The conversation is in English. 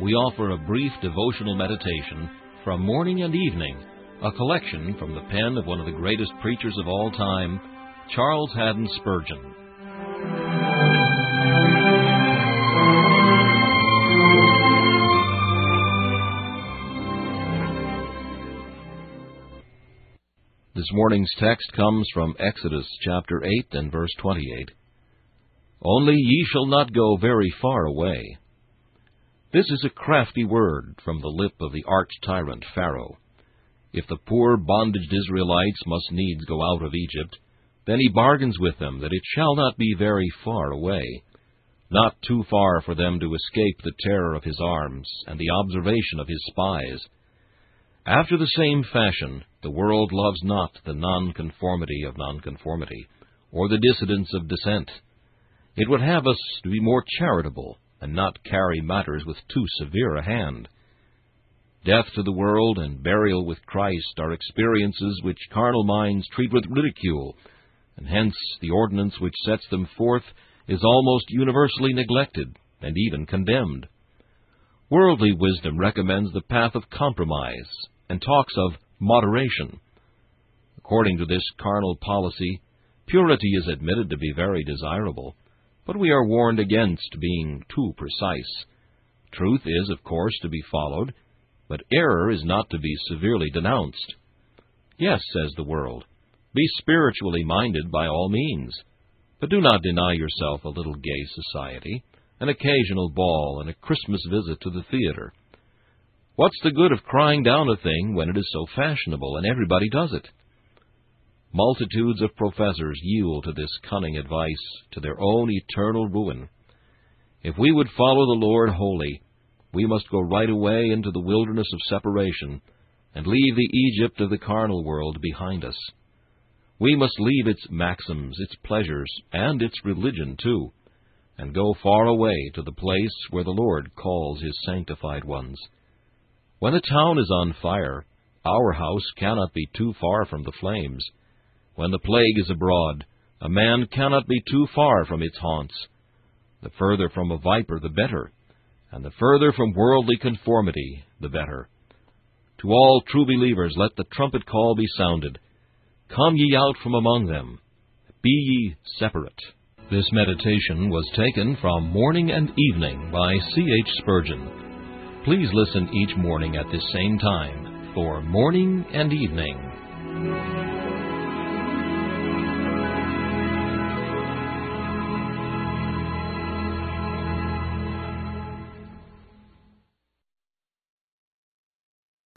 we offer a brief devotional meditation from morning and evening, a collection from the pen of one of the greatest preachers of all time, Charles Haddon Spurgeon. This morning's text comes from Exodus chapter 8 and verse 28. Only ye shall not go very far away, this is a crafty word from the lip of the arch tyrant Pharaoh. If the poor bondaged Israelites must needs go out of Egypt, then he bargains with them that it shall not be very far away, not too far for them to escape the terror of his arms and the observation of his spies. After the same fashion, the world loves not the nonconformity of nonconformity, or the dissidence of dissent. It would have us to be more charitable and not carry matters with too severe a hand. Death to the world and burial with Christ are experiences which carnal minds treat with ridicule, and hence the ordinance which sets them forth is almost universally neglected and even condemned. Worldly wisdom recommends the path of compromise and talks of moderation. According to this carnal policy, purity is admitted to be very desirable, but we are warned against being too precise. Truth is, of course, to be followed, but error is not to be severely denounced. Yes, says the world, be spiritually minded by all means, but do not deny yourself a little gay society, an occasional ball, and a Christmas visit to the theater. What's the good of crying down a thing when it is so fashionable and everybody does it? Multitudes of professors yield to this cunning advice, to their own eternal ruin. If we would follow the Lord wholly, we must go right away into the wilderness of separation, and leave the Egypt of the carnal world behind us. We must leave its maxims, its pleasures, and its religion too, and go far away to the place where the Lord calls his sanctified ones. When a town is on fire, our house cannot be too far from the flames. When the plague is abroad, a man cannot be too far from its haunts. The further from a viper, the better, and the further from worldly conformity, the better. To all true believers let the trumpet call be sounded. Come ye out from among them. Be ye separate. This meditation was taken from Morning and Evening by C. H. Spurgeon. Please listen each morning at this same time for Morning and Evening.